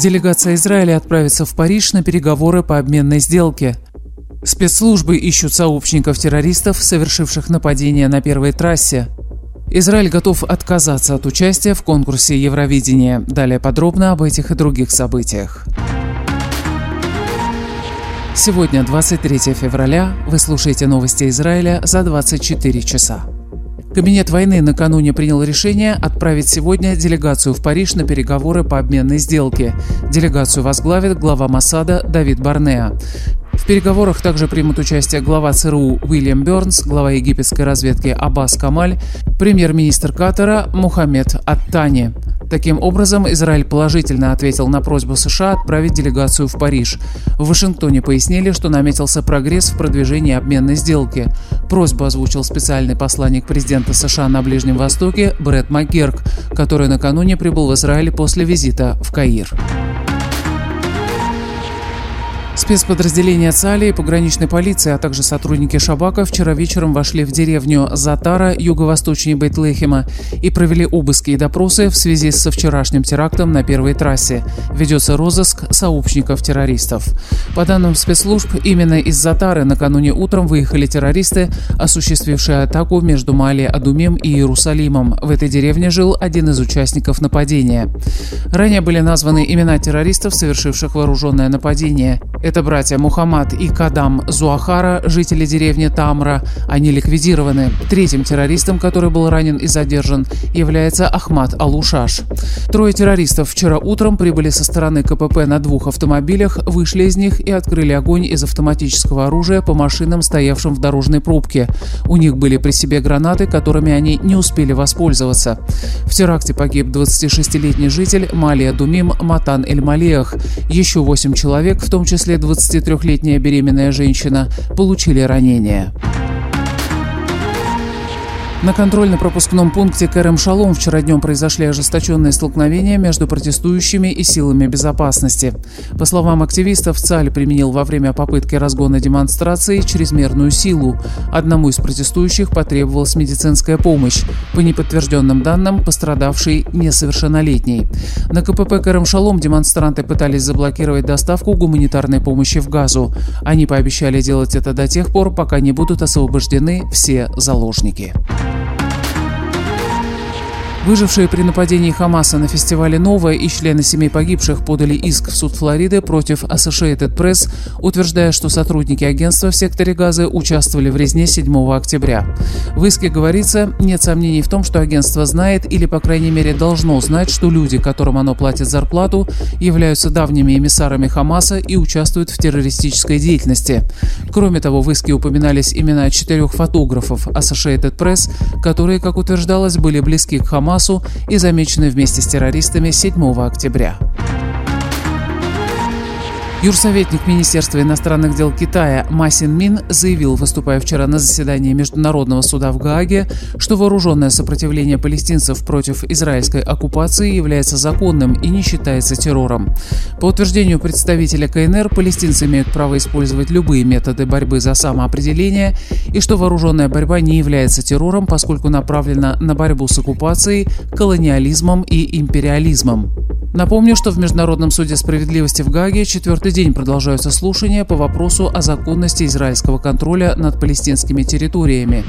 Делегация Израиля отправится в Париж на переговоры по обменной сделке. Спецслужбы ищут сообщников террористов, совершивших нападение на первой трассе. Израиль готов отказаться от участия в конкурсе Евровидения. Далее подробно об этих и других событиях. Сегодня, 23 февраля, вы слушаете новости Израиля за 24 часа. Кабинет войны накануне принял решение отправить сегодня делегацию в Париж на переговоры по обменной сделке. Делегацию возглавит глава Масада Давид Барнеа. В переговорах также примут участие глава ЦРУ Уильям Бернс, глава египетской разведки Аббас Камаль, премьер-министр Катара Мухаммед Аттани. Таким образом, Израиль положительно ответил на просьбу США отправить делегацию в Париж. В Вашингтоне пояснили, что наметился прогресс в продвижении обменной сделки. Просьбу озвучил специальный посланник президента США на Ближнем Востоке Брэд МакГерк, который накануне прибыл в Израиль после визита в Каир. Спецподразделения ЦАЛИ и пограничной полиции, а также сотрудники Шабака вчера вечером вошли в деревню Затара, юго-восточнее Бейтлехема, и провели обыски и допросы в связи со вчерашним терактом на первой трассе. Ведется розыск сообщников террористов. По данным спецслужб, именно из Затары накануне утром выехали террористы, осуществившие атаку между Мали, Адумем и Иерусалимом. В этой деревне жил один из участников нападения. Ранее были названы имена террористов, совершивших вооруженное нападение. Это братья Мухаммад и Кадам Зуахара, жители деревни Тамра. Они ликвидированы. Третьим террористом, который был ранен и задержан, является Ахмад Алушаш. Трое террористов вчера утром прибыли со стороны КПП на двух автомобилях, вышли из них и открыли огонь из автоматического оружия по машинам, стоявшим в дорожной пробке. У них были при себе гранаты, которыми они не успели воспользоваться. В теракте погиб 26-летний житель Малия Думим Матан Эль-Малиях. Еще восемь человек, в том числе 23-летняя беременная женщина, получили ранения. На контрольно-пропускном пункте Кэрем Шалом вчера днем произошли ожесточенные столкновения между протестующими и силами безопасности. По словам активистов, ЦАЛь применил во время попытки разгона демонстрации чрезмерную силу. Одному из протестующих потребовалась медицинская помощь. По неподтвержденным данным, пострадавший несовершеннолетний. На КПП Кэрем Шалом демонстранты пытались заблокировать доставку гуманитарной помощи в Газу. Они пообещали делать это до тех пор, пока не будут освобождены все заложники. Выжившие при нападении Хамаса на фестивале «Новое» и члены семей погибших подали иск в суд Флориды против Associated Press, утверждая, что сотрудники агентства в секторе Газы участвовали в резне 7 октября. В иске говорится, нет сомнений в том, что агентство знает или, по крайней мере, должно знать, что люди, которым оно платит зарплату, являются давними эмиссарами Хамаса и участвуют в террористической деятельности. Кроме того, в иске упоминались имена четырех фотографов Associated Press, которые, как утверждалось, были близки к Хамасу Хамасу и замечены вместе с террористами 7 октября. Юрсоветник Министерства иностранных дел Китая Масин Мин заявил, выступая вчера на заседании Международного суда в Гааге, что вооруженное сопротивление палестинцев против израильской оккупации является законным и не считается террором. По утверждению представителя КНР, палестинцы имеют право использовать любые методы борьбы за самоопределение и что вооруженная борьба не является террором, поскольку направлена на борьбу с оккупацией, колониализмом и империализмом. Напомню, что в Международном суде справедливости в Гаге четвертый день продолжаются слушания по вопросу о законности израильского контроля над палестинскими территориями.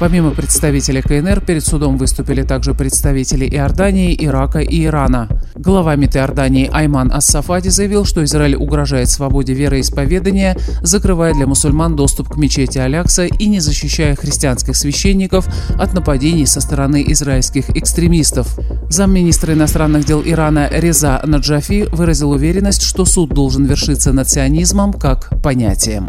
Помимо представителей КНР, перед судом выступили также представители Иордании, Ирака и Ирана. Глава МИД Иордании Айман Ас-Сафади заявил, что Израиль угрожает свободе вероисповедания, закрывая для мусульман доступ к мечети Алякса и не защищая христианских священников от нападений со стороны израильских экстремистов. Замминистра иностранных дел Ирана Реза Наджафи выразил уверенность, что суд должен вершиться над сионизмом как понятием.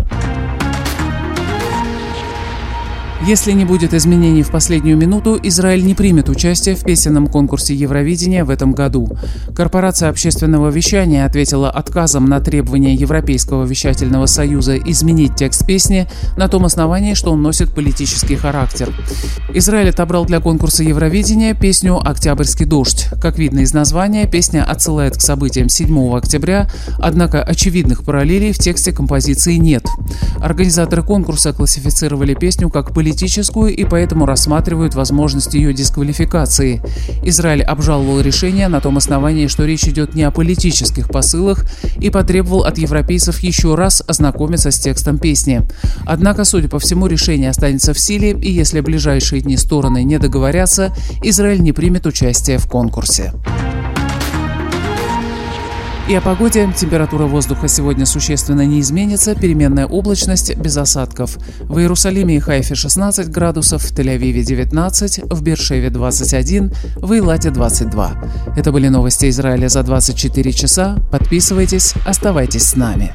Если не будет изменений в последнюю минуту, Израиль не примет участие в песенном конкурсе Евровидения в этом году. Корпорация общественного вещания ответила отказом на требование Европейского вещательного союза изменить текст песни на том основании, что он носит политический характер. Израиль отобрал для конкурса Евровидения песню «Октябрьский дождь». Как видно из названия, песня отсылает к событиям 7 октября, однако очевидных параллелей в тексте композиции нет. Организаторы конкурса классифицировали песню как политический политическую и поэтому рассматривают возможность ее дисквалификации. Израиль обжаловал решение на том основании, что речь идет не о политических посылах и потребовал от европейцев еще раз ознакомиться с текстом песни. Однако, судя по всему, решение останется в силе, и если ближайшие дни стороны не договорятся, Израиль не примет участие в конкурсе. И о погоде. Температура воздуха сегодня существенно не изменится. Переменная облачность без осадков. В Иерусалиме и Хайфе 16 градусов, в Тель-Авиве 19, в Бершеве 21, в Эйлате 22. Это были новости Израиля за 24 часа. Подписывайтесь, оставайтесь с нами.